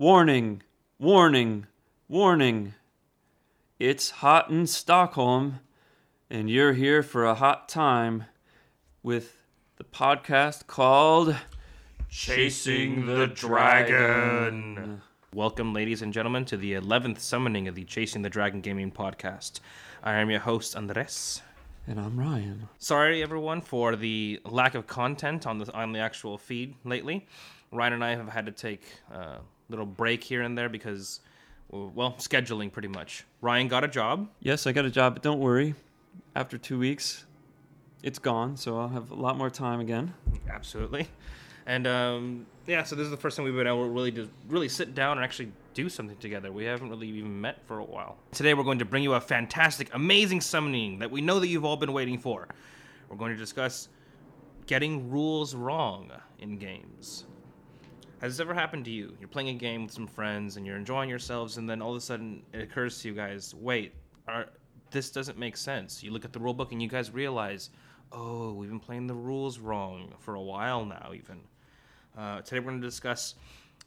Warning, warning, warning. It's hot in Stockholm, and you're here for a hot time with the podcast called Chasing the Dragon. Welcome, ladies and gentlemen, to the 11th summoning of the Chasing the Dragon Gaming Podcast. I am your host, Andres. And I'm Ryan. Sorry, everyone, for the lack of content on the on the actual feed lately. Ryan and I have had to take a little break here and there because, well, scheduling pretty much. Ryan got a job. Yes, I got a job, but don't worry. After two weeks, it's gone, so I'll have a lot more time again. Absolutely. And um, yeah, so this is the first time we've been able to really, to really sit down and actually do something together. We haven't really even met for a while. Today we're going to bring you a fantastic, amazing summoning that we know that you've all been waiting for. We're going to discuss getting rules wrong in games. Has this ever happened to you? You're playing a game with some friends and you're enjoying yourselves, and then all of a sudden it occurs to you guys, wait, are, this doesn't make sense. You look at the rule book and you guys realize, oh, we've been playing the rules wrong for a while now, even. Uh, today we're going to discuss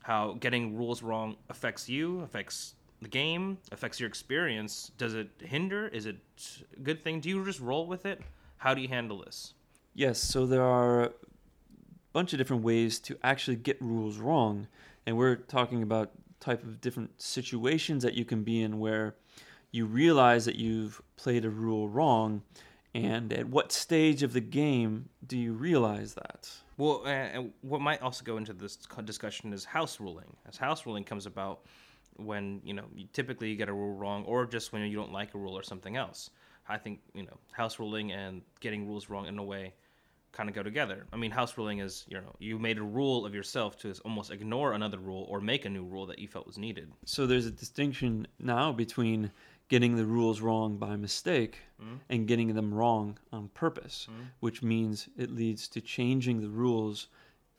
how getting rules wrong affects you, affects the game, affects your experience. Does it hinder? Is it a good thing? Do you just roll with it? How do you handle this? Yes, so there are bunch of different ways to actually get rules wrong, and we're talking about type of different situations that you can be in where you realize that you've played a rule wrong, and at what stage of the game do you realize that? Well, and what might also go into this discussion is house ruling. As house ruling comes about when you know you typically you get a rule wrong, or just when you don't like a rule or something else. I think you know house ruling and getting rules wrong in a way kind of go together. I mean, house ruling is you know you made a rule of yourself to almost ignore another rule or make a new rule that you felt was needed. So there's a distinction now between getting the rules wrong by mistake Mhm. and getting them wrong on purpose, Mhm. which means it leads to changing the rules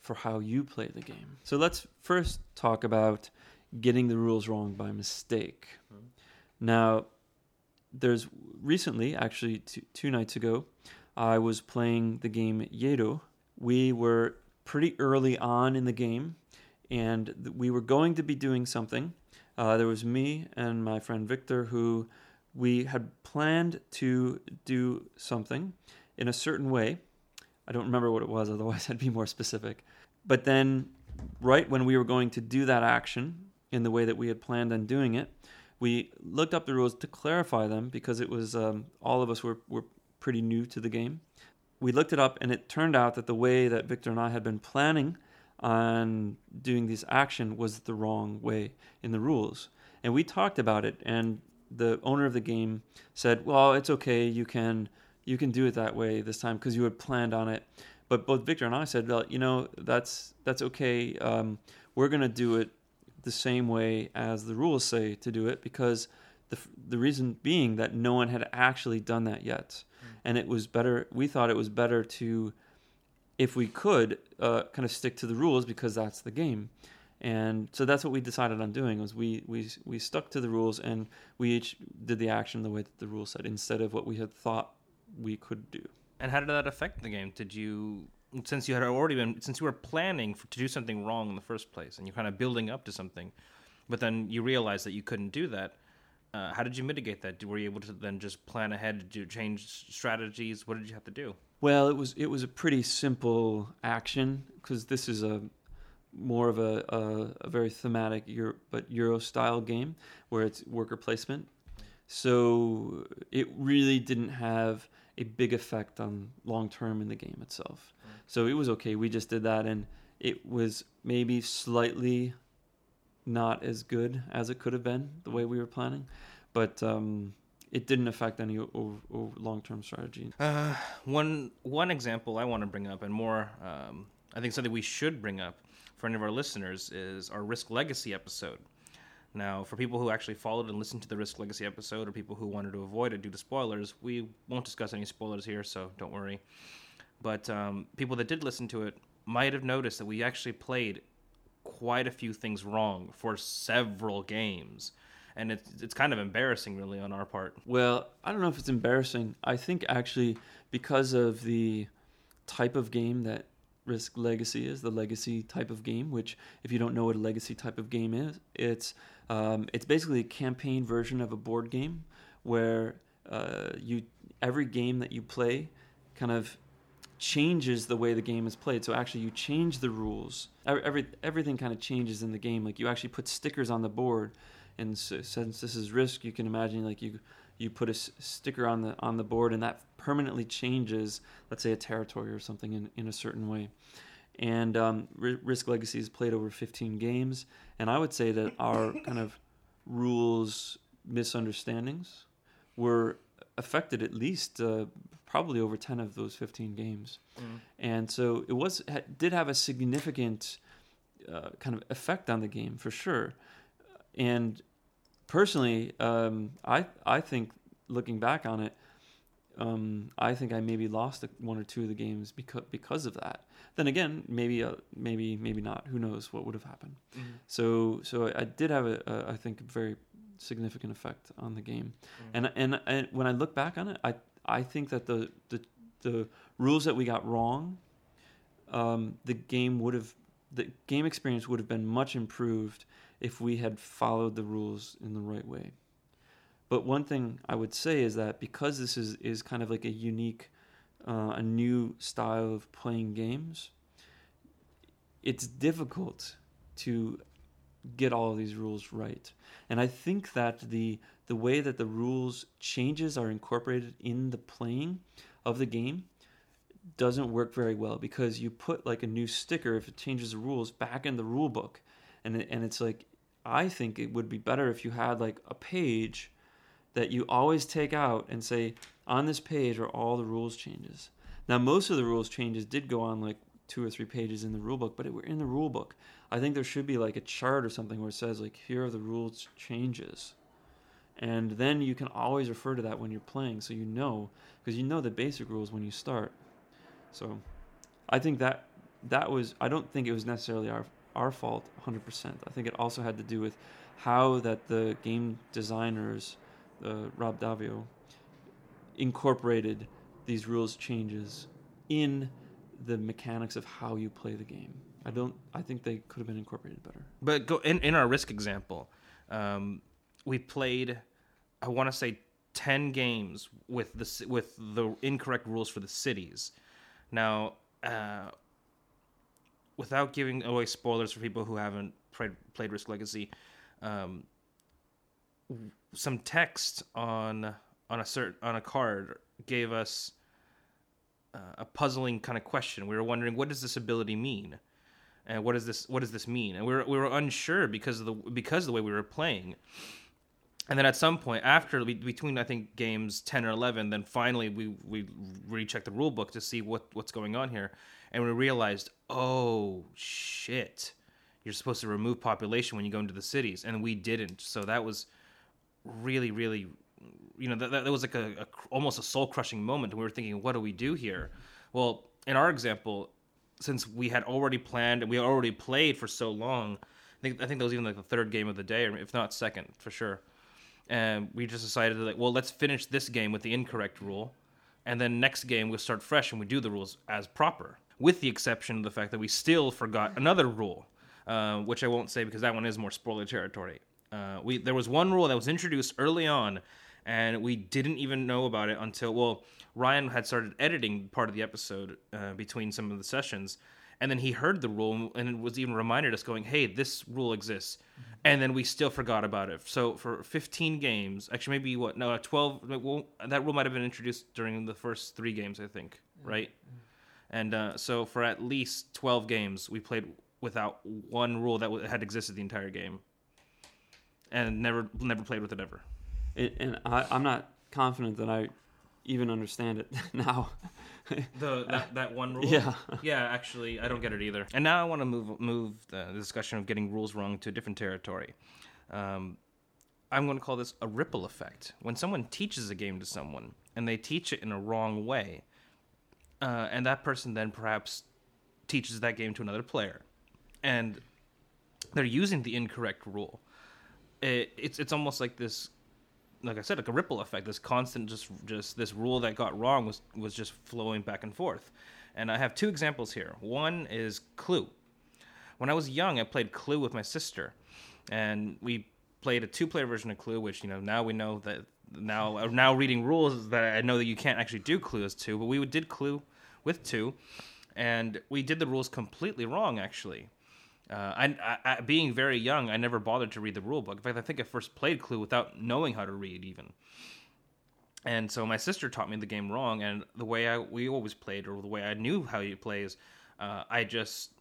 for how you play the game. So let's first talk about getting the rules wrong by mistake. Mhm. Now, there's recently, actually two, two nights ago, I was playing the game Yedo. We were pretty early on in the game, and we were going to be doing something. Uh, there was me and my friend Victor who we had planned to do something in a certain way. I don't remember what it was, otherwise, I'd be more specific. But then, right when we were going to do that action in the way that we had planned on doing it, we looked up the rules to clarify them because it was um, all of us were, were pretty new to the game. We looked it up, and it turned out that the way that Victor and I had been planning on doing this action was the wrong way in the rules. And we talked about it, and the owner of the game said, "Well, it's okay. You can you can do it that way this time because you had planned on it." But both Victor and I said, "Well, you know, that's that's okay. Um, we're gonna do it the same way as the rules say to do it because the the reason being that no one had actually done that yet, and it was better. We thought it was better to, if we could, uh, kind of stick to the rules because that's the game." And so that's what we decided on doing was we, we we stuck to the rules and we each did the action the way that the rule said instead of what we had thought we could do. And how did that affect the game? Did you, since you had already been, since you were planning for, to do something wrong in the first place, and you're kind of building up to something, but then you realized that you couldn't do that. Uh, how did you mitigate that? Were you able to then just plan ahead to do, change strategies? What did you have to do? Well, it was it was a pretty simple action because this is a more of a, a, a very thematic Euro, but Euro style game where it's worker placement. So it really didn't have a big effect on long term in the game itself. So it was okay. We just did that, and it was maybe slightly not as good as it could have been the way we were planning, but um, it didn't affect any o- o- long term strategy. Uh, one one example I want to bring up, and more, um, I think something we should bring up for any of our listeners is our Risk Legacy episode. Now, for people who actually followed and listened to the Risk Legacy episode, or people who wanted to avoid it due to spoilers, we won't discuss any spoilers here, so don't worry. But um, people that did listen to it might have noticed that we actually played quite a few things wrong for several games, and it's it's kind of embarrassing, really, on our part. Well, I don't know if it's embarrassing. I think actually because of the type of game that Risk Legacy is the legacy type of game. Which, if you don't know what a legacy type of game is, it's um, it's basically a campaign version of a board game where uh, you every game that you play kind of changes the way the game is played. So actually, you change the rules. Every everything kind of changes in the game. Like you actually put stickers on the board, and so, since this is Risk, you can imagine like you you put a s- sticker on the on the board, and that permanently changes, let's say, a territory or something in, in a certain way. And um, R- Risk Legacy has played over 15 games, and I would say that our kind of rules misunderstandings were affected at least uh, probably over 10 of those 15 games. Mm. And so it was ha- did have a significant uh, kind of effect on the game for sure. And personally, um, I I think looking back on it, um, I think I maybe lost one or two of the games because because of that. Then again, maybe uh, maybe maybe not. Who knows what would have happened? Mm. So so I did have a, a I think a very significant effect on the game. Mm. And, and and when I look back on it, I I think that the the the rules that we got wrong, um, the game would have the game experience would have been much improved if we had followed the rules in the right way. But one thing I would say is that because this is is kind of like a unique, uh, a new style of playing games, it's difficult to get all of these rules right. And I think that the the way that the rules changes are incorporated in the playing of the game doesn't work very well because you put like a new sticker if it changes the rules back in the rule book and and it's like I think it would be better if you had like a page that you always take out and say on this page are all the rules changes. Now most of the rules changes did go on like two or three pages in the rule book, but it were in the rule book. I think there should be like a chart or something where it says like here are the rules changes. And then you can always refer to that when you're playing so you know because you know the basic rules when you start. So I think that that was I don't think it was necessarily our our fault 100%. I think it also had to do with how that the game designers uh, Rob Daviau incorporated these rules changes in the mechanics of how you play the game. I don't. I think they could have been incorporated better. But go in, in our risk example, um, we played, I want to say, ten games with the with the incorrect rules for the cities. Now, uh, without giving away spoilers for people who haven't played, played Risk Legacy, um, some text on on a cert, on a card gave us uh, a puzzling kind of question. We were wondering, what does this ability mean? and what does this what does this mean and we were, we were unsure because of the because of the way we were playing and then at some point after between i think games 10 or 11 then finally we we rechecked the rule book to see what what's going on here and we realized oh shit you're supposed to remove population when you go into the cities and we didn't. So that was really really you know that, that was like a, a almost a soul crushing moment we were thinking what do we do here? Well in our example since we had already planned and we had already played for so long, I think I think that was even like the third game of the day, or if not second for sure. And we just decided like, well, let's finish this game with the incorrect rule, and then next game we'll start fresh and we do the rules as proper, with the exception of the fact that we still forgot another rule, uh, which I won't say because that one is more spoiler territory. Uh, we there was one rule that was introduced early on, and we didn't even know about it until well Ryan had started editing part of the episode uh, between some of the sessions, and then he heard the rule and was even reminded us, going, "Hey, this rule exists," and then we still forgot about it. So for 15 games, actually maybe what? No, 12. Well, that rule might have been introduced during the first three games, I think, right? And uh, so for at least 12 games, we played without one rule that had existed the entire game, and never never played with it ever. It, and I, I'm not confident that I even understand it now. The that, that one rule. yeah. Yeah, actually, I don't get it either. And now I want to move move the discussion of getting rules wrong to a different territory. Um, I'm going to call this a ripple effect. When someone teaches a game to someone and they teach it in a wrong way, uh, and that person then perhaps teaches that game to another player, and they're using the incorrect rule. It, it's it's almost like this like I said, like a ripple effect. This constant, just just this rule that got wrong was was just flowing back and forth, And I have two examples here. One is Clue. When I was young, I played Clue with my sister, and we played a two-player version of Clue, which you know now we know that now now reading rules that I know that you can't actually do Clue as two, but we did Clue with two, and we did the rules completely wrong actually. Uh, I, I, being very young, I never bothered to read the rule book. In fact, I think I first played Clue without knowing how to read even. And so my sister taught me the game wrong, and the way I we always played, or the way I knew how you play, is uh, I just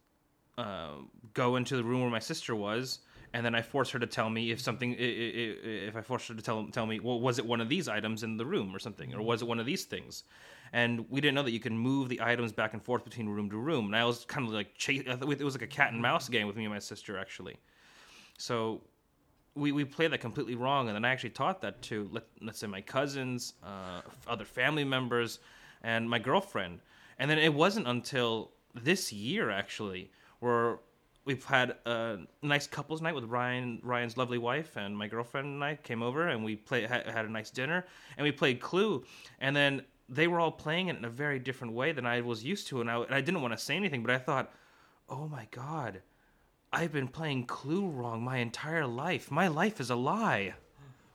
uh, go into the room where my sister was, and then I force her to tell me if something, if I force her to tell tell me, well, was it one of these items in the room or something, or was it one of these things? And we didn't know that you can move the items back and forth between room to room. And I was kind of like chase. It was like a cat and mouse game with me and my sister actually. So we, we played that completely wrong, and then I actually taught that to let, let's say my cousins, uh, other family members, and my girlfriend. And then it wasn't until this year actually where we've had a nice couples night with Ryan Ryan's lovely wife and my girlfriend and I came over and we played had, had a nice dinner and we played Clue and then they were all playing it in a very different way than I was used to and I, and I didn't want to say anything but I thought oh my god I've been playing Clue wrong my entire life. My life is a lie.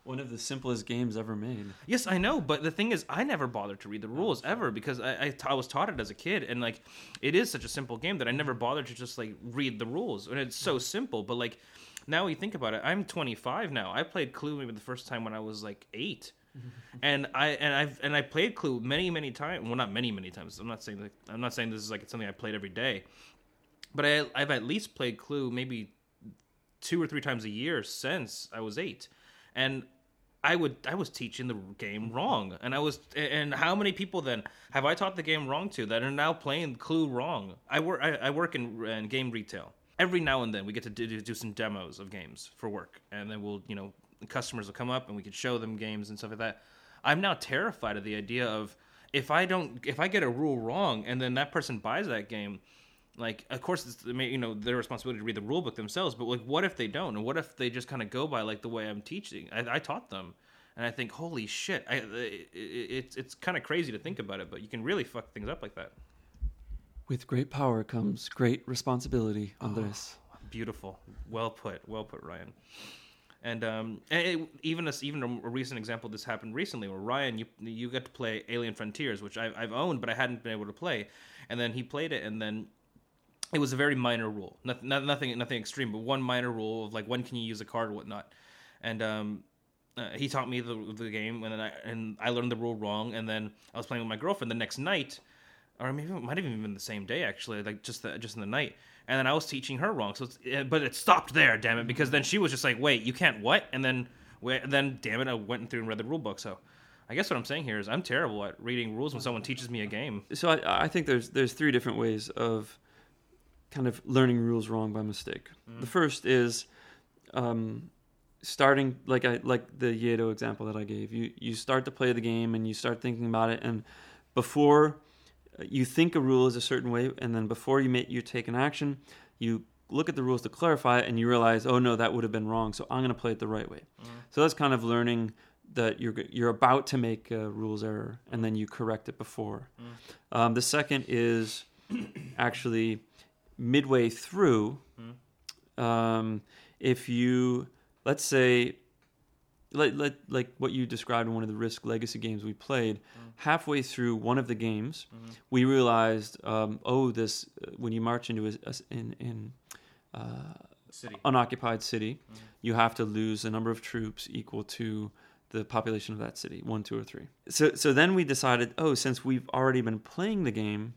One of the simplest games ever made. Yes, I know, but the thing is, I never bothered to read the oh, rules ever because I, I, I was taught it as a kid, and like, it is such a simple game that I never bothered to just like read the rules, and it's so mm. simple. But like, now we think about it, I'm 25 now. I played Clue maybe the first time when I was like eight, and I and I've and I played Clue many many times. Well, not many many times. I'm not saying I'm not saying this is like something I played every day, but I, I've at least played Clue maybe two or three times a year since I was eight, and I would I was teaching the game wrong, and I was and how many people then have I taught the game wrong to that are now playing Clue wrong? I work I, I work in, in, game retail. Every now and then we get to do, do some demos of games for work, and then we'll you know customers will come up and we can show them games and stuff like that. I'm now terrified of the idea of if I don't if I get a rule wrong and then that person buys that game like of course it's you know their responsibility to read the rule book themselves but like what if they don't? And what if they just kind of go by like the way i'm teaching? I, I taught them. And i think holy shit. I, it, it's it's kind of crazy to think about it but you can really fuck things up like that. With great power comes great responsibility andres oh, beautiful. Well put. Well put ryan and um, and it, even a, even a recent example this happened recently where Ryan you you got to play Alien Frontiers which I've, I've owned but I hadn't been able to play and then he played it and then it was a very minor rule, not, not, nothing nothing extreme, but one minor rule of like when can you use a card or whatnot. And um, uh, he taught me the, the game, and then I and I learned the rule wrong. And then I was playing with my girlfriend the next night, or maybe it might have even been the same day actually, like just the, just in the night. And then I was teaching her wrong, so it's, but it stopped there, damn it, because then she was just like, "Wait, you can't what?" And then then damn it, I went through and read the rule book. So I guess what I'm saying here is I'm terrible at reading rules when someone teaches me a game. So I, I think there's there's three different ways of kind of learning rules wrong by mistake. Mm. The first is um, starting like I like the Yedo example that I gave. You you start to play the game and you start thinking about it, and before you think a rule is a certain way, and then before you make you take an action, you look at the rules to clarify it, and you realize, oh no, that would have been wrong. So I'm going to play it the right way. Mm. So that's kind of learning that you're you're about to make a rules error, and then you correct it before. Mm. Um, the second is actually midway through, mm-hmm. um, if you let's say like, like, like what you described in one of the Risk Legacy games we played, mm-hmm. halfway through one of the games, mm-hmm. we realized, um, oh, this uh, when you march into a, a in in uh, city. unoccupied city, mm-hmm. you have to lose a number of troops equal to the population of that city, one, two, or three. So so then we decided, oh, since we've already been playing the game,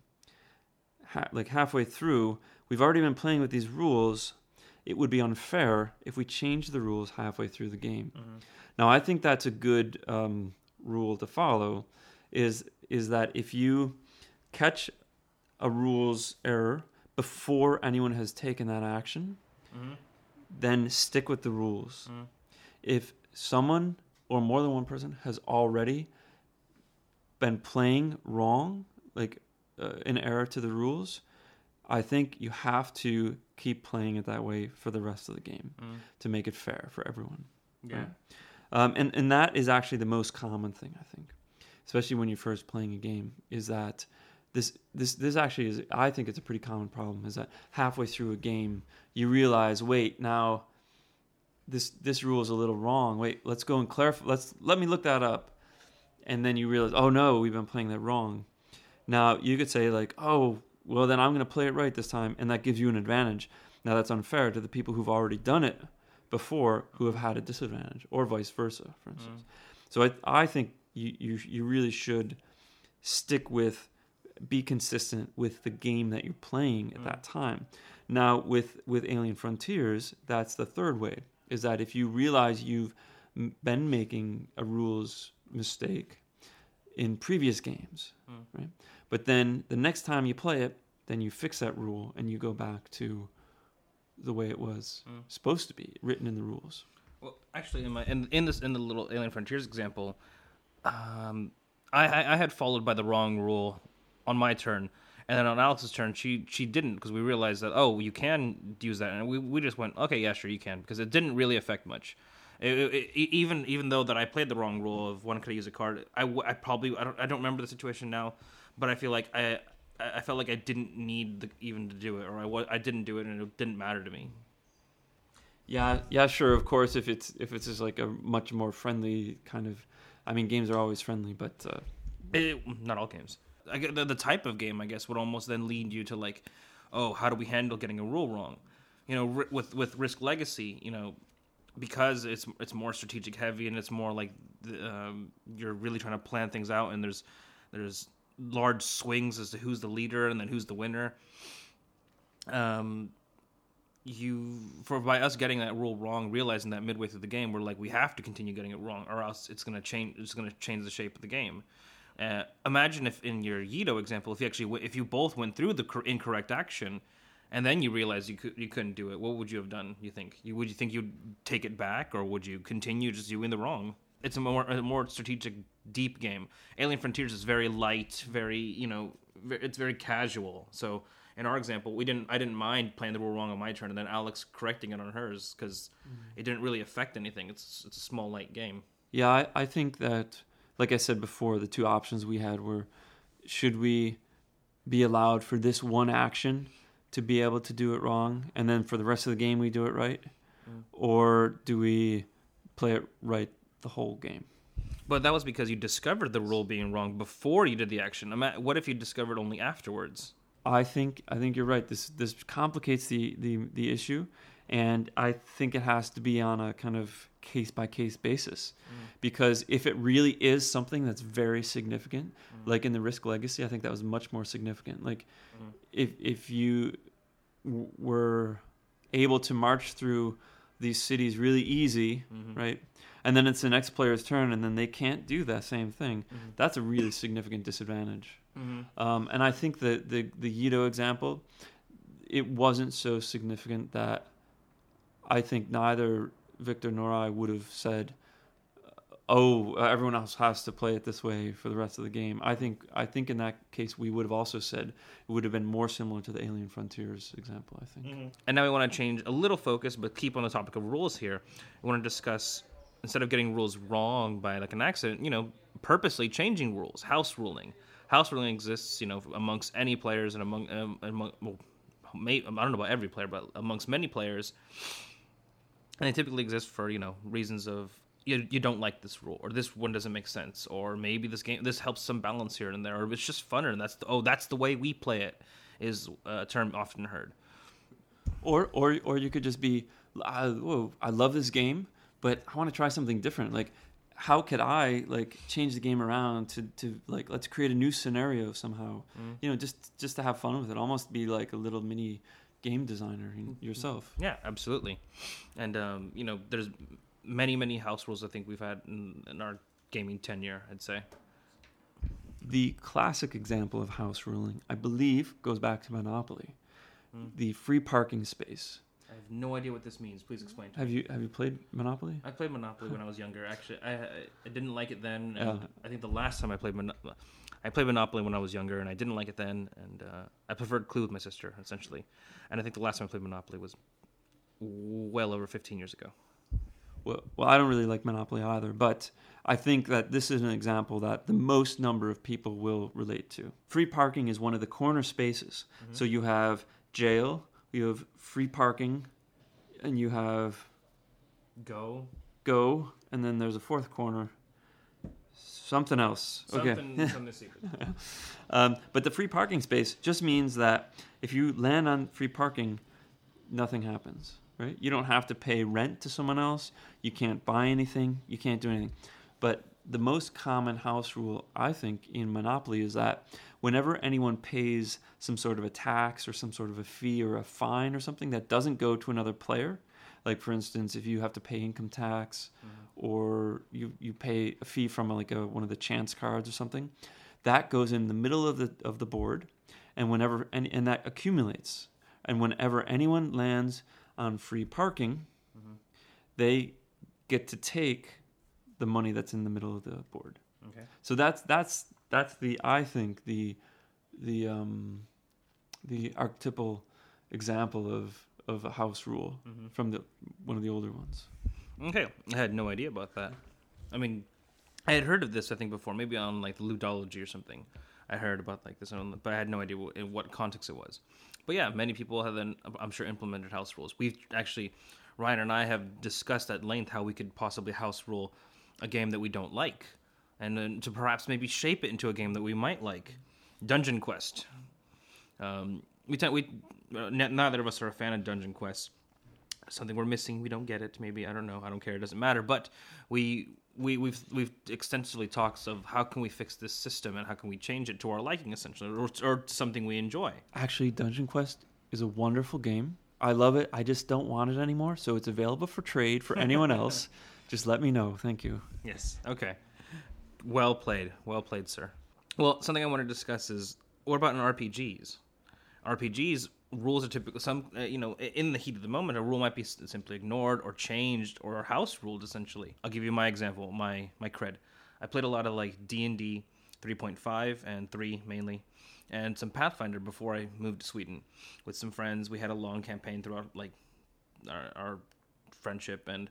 ha- like halfway through, we've already been playing with these rules. It would be unfair if we changed the rules halfway through the game. Mm-hmm. Now, I think that's a good um, rule to follow. Is is that if you catch a rules error before anyone has taken that action, mm-hmm. then stick with the rules. Mm-hmm. If someone or more than one person has already been playing wrong, like uh, an error to the rules, I think you have to keep playing it that way for the rest of the game mm. to make it fair for everyone. Yeah. Right? Um, and, and that is actually the most common thing, I think, especially when you're first playing a game, is that this this this actually is I think it's a pretty common problem is that halfway through a game you realize wait now this this rule is a little wrong wait let's go and clarify let's let me look that up and then you realize oh no we've been playing that wrong now you could say like oh well then I'm going to play it right this time and that gives you an advantage now that's unfair to the people who've already done it before who have had a disadvantage or vice versa for instance so I I think you you you really should stick with be consistent with the game that you're playing at Mm. that time. Now with with Alien Frontiers, that's the third way is that if you realize you've been making a rules mistake in previous games, Mm. right? But then the next time you play it, then you fix that rule and you go back to the way it was Mm. supposed to be written in the rules. Well, actually, in my in, in this in the little Alien Frontiers example, um, I, I I had followed by the wrong rule on my turn, and then on Alex's turn, she she didn't because we realized that oh you can use that, and we we just went okay yeah sure you can because it didn't really affect much. It, it, it- even even though that I played the wrong rule of one could I use a card, I, I probably I don't I don't remember the situation now, but I feel like I. I felt like I didn't need the, even to do it, or I I didn't do it, and it didn't matter to me. Yeah, yeah, sure. Of course, if it's if it's just like a much more friendly kind of, I mean, games are always friendly, but uh, It, not all games. I the, the type of game, I guess, would almost then lead you to like, oh, how do we handle getting a rule wrong? You know, ri- with with Risk Legacy, you know, because it's it's more strategic heavy and it's more like the, um, you're really trying to plan things out, and there's there's large swings as to who's the leader and then who's the winner. Um, you for by us getting that rule wrong, realizing that midway through the game, we're like we have to continue getting it wrong, or else it's gonna change. It's gonna change the shape of the game. Uh, imagine if in your Yedo example, if you actually if you both went through the cor- incorrect action, and then you realize you could you couldn't do it, what would you have done? You think you would you think you'd take it back, or would you continue just doing the wrong? It's a more a more strategic, deep game. Alien Frontiers is very light, very you know, it's very casual. So in our example, we didn't I didn't mind playing the rule wrong on my turn, and then Alex correcting it on hers because it didn't really affect anything. It's it's a small light game. yeah, I, I think that, like I said before, the two options we had were, should we be allowed for this one action to be able to do it wrong, and then for the rest of the game we do it right, Mm. or do we play it right the whole game? But that was because you discovered the rule being wrong before you did the action. What if you discovered only afterwards? I think I think you're right. This this complicates the, the, the issue, and I think it has to be on a kind of case by case basis, because if it really is something that's very significant, like in the Risk Legacy, I think that was much more significant. Like Mhm. if if you w- were able to march through these cities really easy, Mhm. right, and then it's the next player's turn, and then they can't do that same thing, Mhm. that's a really significant disadvantage. Mhm. Um, and I think that the the Yedo example, it wasn't so significant that I think neither Victor nor I would have said, "Oh, everyone else has to play it this way for the rest of the game." I think I think in that case we would have also said it would have been more similar to the Alien Frontiers example. I think. And now we want to change a little focus, but keep on the topic of rules here. We want to discuss instead of getting rules wrong by like an accident, you know, purposely changing rules, house ruling. House ruling exists, you know, amongst any players and among, um, among well, may, I don't know about every player, but amongst many players, and they typically exist for you know reasons of you, you don't like this rule or this one doesn't make sense or maybe this game this helps some balance here and there or it's just funner and that's the, oh that's the way we play it is a term often heard. Or or or you could just be, I, whoa, I love this game, but I want to try something different. Like, how could I like change the game around to to like let's create a new scenario somehow? You know, just just to have fun with it. Almost be like a little mini game designer yourself. Yeah, absolutely. And um, you know, there's many many house rules I think we've had in, in our gaming tenure. I'd say. The classic example of house ruling, I believe, goes back to Monopoly. Hmm. The free parking space. I have no idea what this means. Please explain. To me. Have you have you played Monopoly? I played Monopoly when I was younger. Actually, I I, didn't like it then. Yeah. I think the last time I played Mono- I played Monopoly when I was younger, and I didn't like it then. And uh, I preferred Clue with my sister, essentially. And I think the last time I played Monopoly was well over 15 years ago. well, well, I don't really like Monopoly either, but I think that this is an example that the most number of people will relate to. Free parking is one of the corner spaces. So you have jail, you have free parking, and you have Go. go, and then there's a fourth corner. Something else. Something, okay. something secret. Um, but the free parking space just means that if you land on free parking, nothing happens, right? You don't have to pay rent to someone else. You can't buy anything. You can't do anything. But the most common house rule, I think, in Monopoly is that whenever anyone pays some sort of a tax or some sort of a fee or a fine or something that doesn't go to another player, like for instance, if you have to pay income tax mm-hmm. or you, you pay a fee from like a, one of the chance cards or something, that goes in the middle of the of the board, and whenever and, and that accumulates, and whenever anyone lands on free parking, mm-hmm. they get to take the money that's in the middle of the board. Okay. So that's that's that's the I think the the um the archetypal example of of a house rule Mm-hmm. from the one of the older ones. Okay, I had no idea about that. I mean, I had heard of this I think before, maybe on like Ludology or something. I heard about like this, but I had no idea what, in what context it was. But yeah, many people have then, I'm sure, implemented house rules. We've actually, Ryan and I have discussed at length how we could possibly house rule a game that we don't like, and then to perhaps maybe shape it into a game that we might like. Dungeon Quest. Um, we tend, we uh, neither of us are a fan of Dungeon Quest something we're missing. We don't get it. Maybe I don't know. I don't care. It doesn't matter. But we we we've we've extensively talked of how can we fix this system and how can we change it to our liking, essentially, or, or something we enjoy. Actually, Dungeon Quest is a wonderful game. I love it. I just don't want it anymore, so it's available for trade for anyone else. Just let me know. Thank you. Yes. Okay. Well played. Well played, sir. Well, something I want to discuss is what about in RPGs? RPGs rules are typically some uh, you know in the heat of the moment a rule might be simply ignored or changed or house ruled essentially. I'll give you my example, my my cred. I played a lot of like D&D 3.5 and 3 mainly and some Pathfinder before I moved to Sweden with some friends. We had a long campaign throughout like our, our friendship and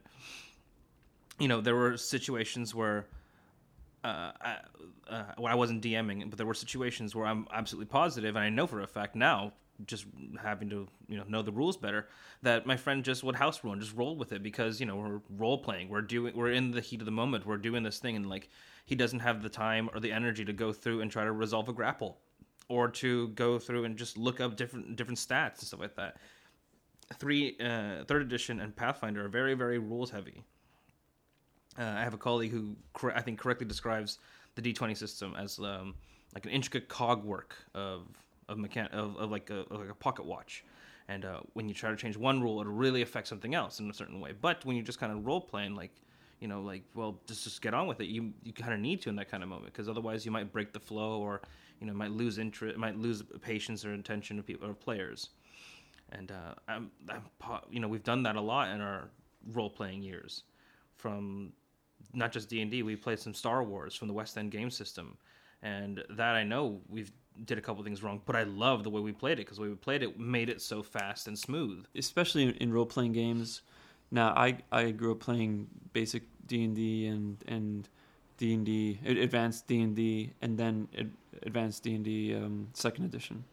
you know there were situations where uh, I, uh, well, I wasn't DMing, but there were situations where I'm absolutely positive, and I know for a fact now, just having to you know know the rules better, that my friend just would house rule and just roll with it because you know we're role playing, we're doing, we're in the heat of the moment, we're doing this thing, and like he doesn't have the time or the energy to go through and try to resolve a grapple, or to go through and just look up different different stats and stuff like that. Three, uh, third edition and Pathfinder are very very rules heavy. Uh, I have a colleague who cor- I think correctly describes the D20 system as um, like an intricate cog work of of mechan- of, of like a of like a pocket watch. And uh, when you try to change one rule, it'll really affects something else in a certain way. But when you're just kind of role playing, like you know, like well, just just get on with it. You you kind of need to in that kind of moment because otherwise you might break the flow or you know might lose interest, might lose patience or attention of people or players. And uh, I'm, I'm you know we've done that a lot in our role playing years from not just D&D, we played some Star Wars from the West End game system. And that I know we've did a couple things wrong, but I love the way we played it because the way we played it made it so fast and smooth. especially in, in role playing games. Now, I I grew up playing basic D and D and and D and D advanced D and D and then advanced D and D um, second edition,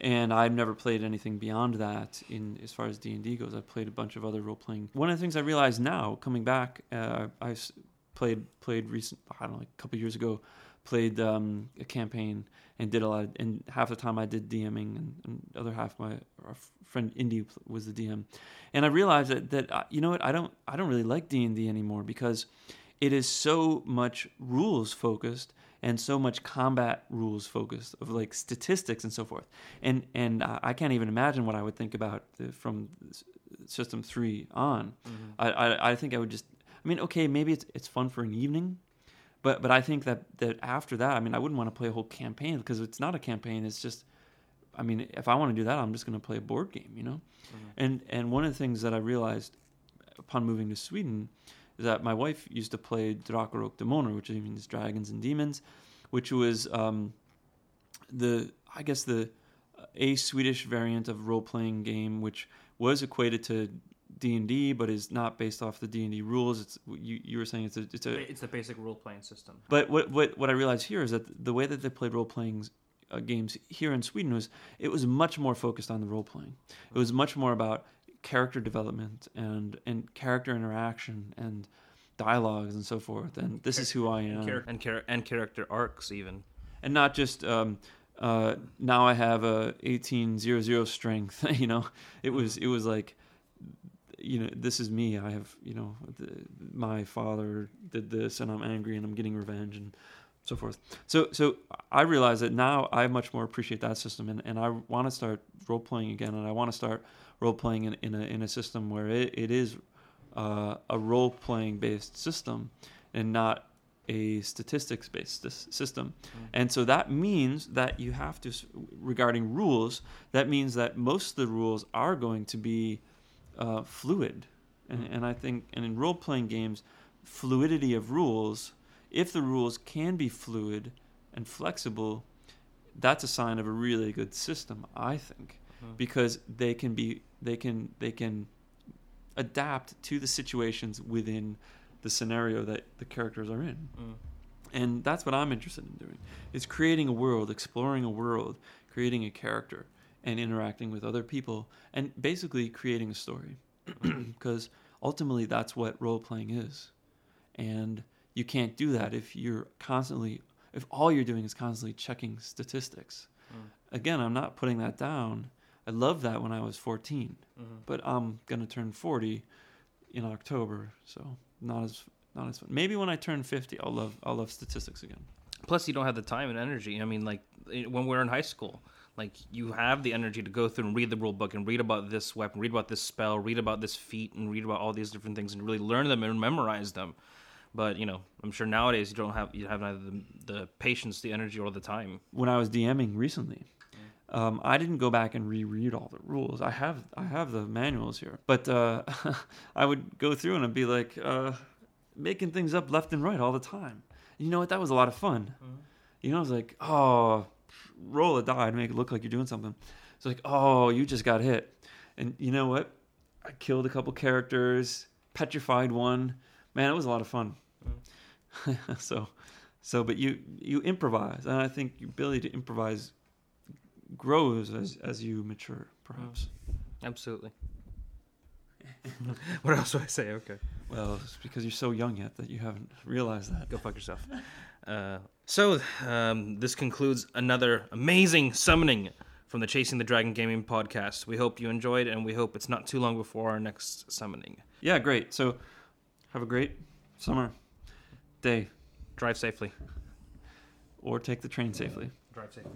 and I've never played anything beyond that. In as far as D and D goes, I've played a bunch of other role playing. One of the things I realize now, coming back, uh, I played played recent I don't know a couple years ago, played um, a campaign and did a lot. Of, and half the time I did DMing, and, and other half my friend Indy was the DM. And I realized that that uh, you know what I don't I don't really like D and D anymore because it is so much rules focused and so much combat rules focused of like statistics and so forth. And and uh, I can't even imagine what I would think about the, from system three on. I, I I think I would just I mean okay maybe it's it's fun for an evening but but I think that that after that, I mean, I wouldn't want to play a whole campaign because it's not a campaign. It's just, I mean, if I want to do that, I'm just going to play a board game, you know. And and one of the things that I realized upon moving to Sweden that my wife used to play Drakar och Demoner, which means dragons and demons, which was um, the I guess the a Swedish variant of role playing game, which was equated to D and D, but is not based off the D and D rules. It's you. You were saying it's a it's a. It's the basic role playing system. But what what what I realized here is that the way that they played role playing uh, games here in Sweden was it was much more focused on the role playing. It was much more about character development and and character interaction and dialogues and so forth. And this is who I am. And, char- and, char- and character arcs even. and not just um, uh, now I have a eighteen zero zero strength. you know, it was it was like, you know, this is me. I have you know, the, my father did this, and I'm angry, and I'm getting revenge, and so forth. So so I realize that now I much more appreciate that system, and, and I want to start role playing again, and I want to start role playing in, in a in a system where it, it is uh, a role playing based system, and not a statistics based system. And so that means that you have to, regarding rules, that means that most of the rules are going to be uh, fluid. And, and I think, and in role playing games, fluidity of rules, if the rules can be fluid and flexible, that's a sign of a really good system, I think, because they can be, they can, they can adapt to the situations within the scenario that the characters are in. Mm. And that's what I'm interested in doing. Is creating a world, exploring a world, creating a character and interacting with other people and basically creating a story. Because ultimately that's what role playing is. And you can't do that if you're constantly if all you're doing is constantly checking statistics. Mm. Again, I'm not putting that down. I loved that when I was 14, Mhm. but I'm going to turn 40 in October, so not as not as fun. Maybe when I turn 50, I'll love I'll love statistics again. Plus, you don't have the time and energy. I mean, like eh, when we're in high school, like you have the energy to go through and read the rule book and read about this weapon, read about this spell, read about this feat, and read about all these different things and really learn them and memorize them. But you know, I'm sure nowadays you don't have you have neither the, the patience, the energy, or the time. When I was DMing recently, um, I didn't go back and reread all the rules. I have I have the manuals here, but uh, I would go through and I'd be like uh, making things up left and right all the time. You know what? That was a lot of fun. You know, I was like, oh, roll a die to make it look like you're doing something. It's like, oh, you just got hit, and you know what? I killed a couple characters, petrified one. Man, it was a lot of fun. so, so, but you you improvise, and I think your ability to improvise grows as as you mature, perhaps. Absolutely. what else do I say? Okay. Well, it's because you're so young yet that you haven't realized that. Go fuck yourself. Uh, so, um, this concludes another amazing summoning from the Chasing the Dragon Gaming podcast. We hope you enjoyed, and we hope it's not too long before our next summoning. Yeah, great. So, have a great summer day, Drive safely. or take the train safely. Drive safely.